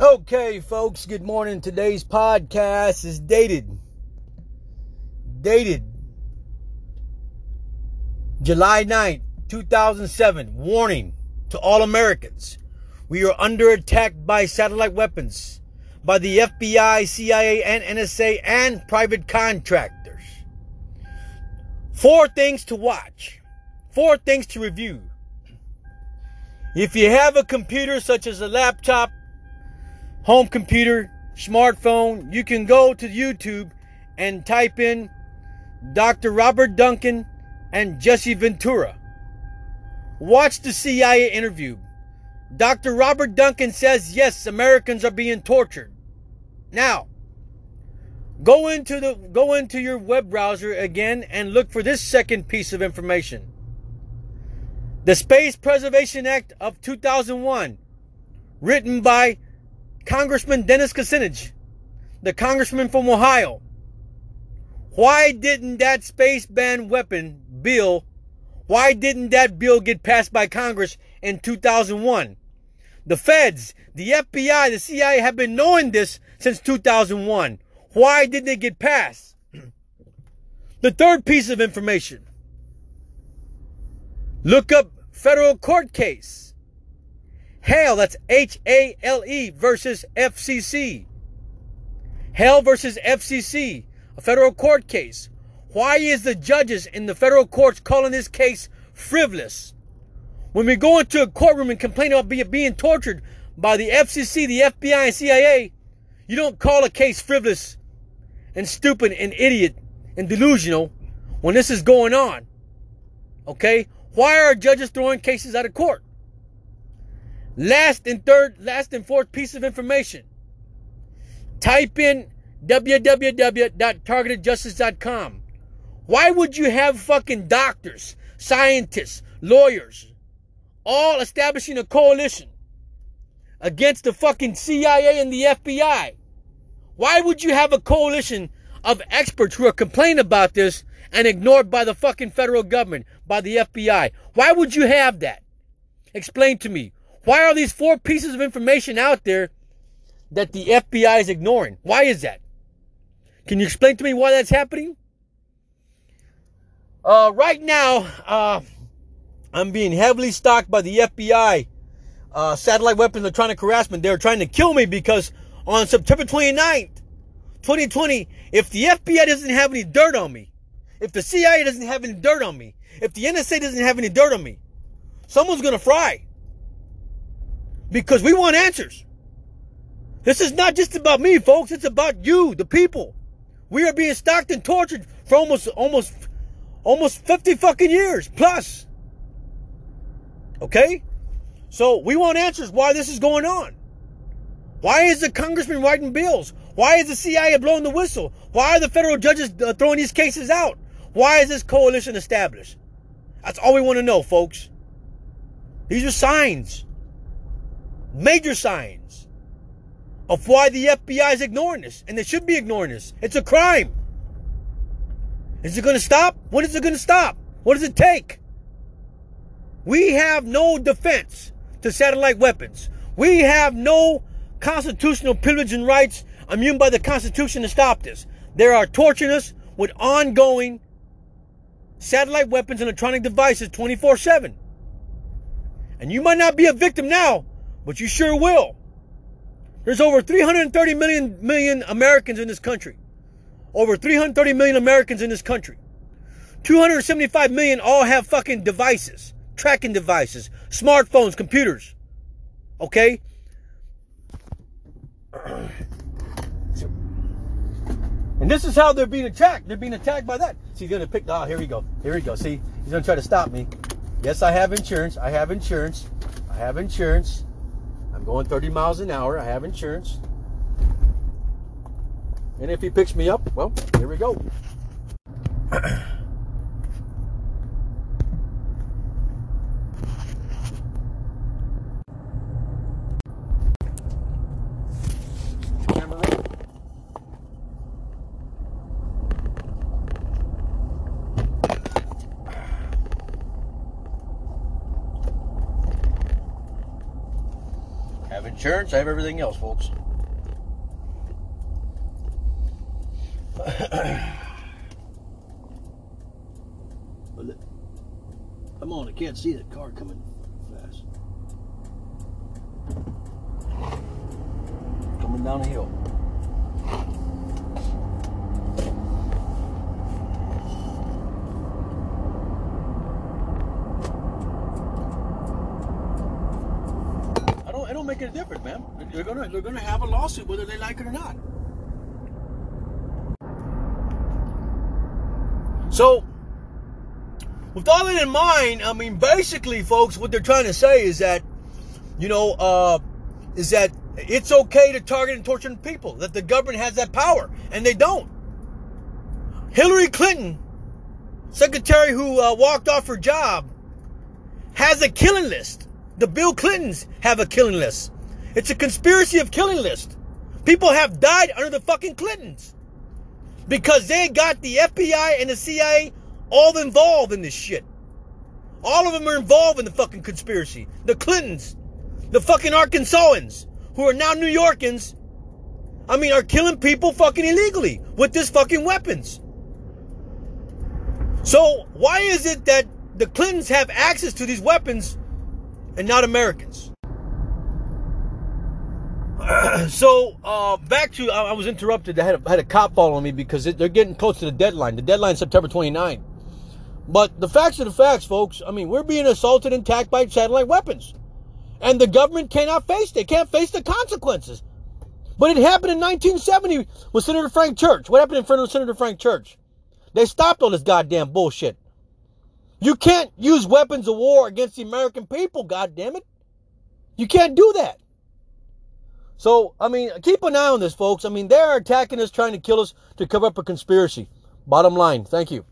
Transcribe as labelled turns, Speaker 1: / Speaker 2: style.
Speaker 1: Okay, folks, good morning. Today's podcast is dated. Dated July 9th, 2007. Warning to all Americans. We are under attack by satellite weapons, by the FBI, CIA, and NSA, and private contractors. Four things to watch. Four things to review. If you have a computer such as a laptop, home computer, smartphone, you can go to YouTube and type in Dr. Robert Duncan and Jesse Ventura. Watch the CIA interview. Dr. Robert Duncan says yes, Americans are being tortured. Now, go into the go into your web browser again and look for this second piece of information. The Space Preservation Act of 2001, written by Congressman Dennis Kucinich, the congressman from Ohio. Why didn't that space ban weapon bill, why didn't that bill get passed by Congress in 2001? The feds, the FBI, the CIA have been knowing this since 2001. Why didn't it get passed? The third piece of information. Look up federal court case. Hale, that's H A L E versus FCC. Hale versus FCC, a federal court case. Why is the judges in the federal courts calling this case frivolous? When we go into a courtroom and complain about being tortured by the FCC, the FBI, and CIA, you don't call a case frivolous and stupid and idiot and delusional when this is going on. Okay? Why are judges throwing cases out of court? Last and third, last and fourth piece of information. Type in www.targetedjustice.com. Why would you have fucking doctors, scientists, lawyers, all establishing a coalition against the fucking CIA and the FBI? Why would you have a coalition of experts who are complaining about this and ignored by the fucking federal government, by the FBI? Why would you have that? Explain to me. Why are these four pieces of information out there that the FBI is ignoring? Why is that? Can you explain to me why that's happening? Uh, right now, uh, I'm being heavily stalked by the FBI. Uh, satellite weapons, electronic harassment. They're trying to kill me because on September 29th, 2020, if the FBI doesn't have any dirt on me, if the CIA doesn't have any dirt on me, if the NSA doesn't have any dirt on me, someone's gonna fry because we want answers. This is not just about me, folks. It's about you, the people. We are being stalked and tortured for almost, almost, almost 50 fucking years plus. Okay? So we want answers why this is going on. Why is the congressman writing bills? Why is the CIA blowing the whistle? Why are the federal judges uh, throwing these cases out? Why is this coalition established? That's all we want to know, folks. These are signs major signs of why the FBI is ignoring this. And they should be ignoring this. It's a crime. Is it going to stop? When is it going to stop? What does it take? We have no defense to satellite weapons. We have no constitutional privilege and rights immune by the Constitution to stop this. They are torturing us with ongoing satellite weapons and electronic devices 24 7. And you might not be a victim now, but you sure will. There's over 330 million million Americans in this country. Over 330 million Americans in this country. 275 million all have fucking devices, tracking devices, smartphones, computers. Okay? And this is how they're being attacked. They're being attacked by that. See, he's gonna pick. Ah, oh, here we go. Here we go. See, he's gonna try to stop me. Yes, I have insurance. I have insurance. I have insurance. I'm going 30 miles an hour. I have insurance. And if he picks me up, well, here we go. have insurance, I have everything else, folks. Come on, I can't see the car coming fast. Coming down a hill. It make any difference, man. They're gonna. They're gonna have a lawsuit whether they like it or not. So, with all that in mind, I mean, basically, folks, what they're trying to say is that, you know, uh, is that it's okay to target and torture people, that the government has that power, and they don't. Hillary Clinton, secretary who uh, walked off her job, has a killing list. The Bill Clintons have a killing list. It's a conspiracy of killing list. People have died under the fucking Clintons because they got the FBI and the CIA all involved in this shit. All of them are involved in the fucking conspiracy. The Clintons, the fucking Arkansans, who are now New Yorkers, I mean, are killing people fucking illegally with this fucking weapons. So why is it that the Clintons have access to these weapons and not Americans? so uh, back to I, I was interrupted. I had a, had a cop following me because it, they're getting close to the deadline. The deadline September 29. But the facts are the facts, folks. I mean, we're being assaulted and attacked by satellite weapons, and the government cannot face. It, they can't face the consequences. But it happened in 1970 with Senator Frank Church. What happened in front of Senator Frank Church? They stopped all this goddamn bullshit. You can't use weapons of war against the American people, God damn it! You can't do that. So, I mean, keep an eye on this, folks. I mean, they're attacking us, trying to kill us to cover up a conspiracy. Bottom line, thank you.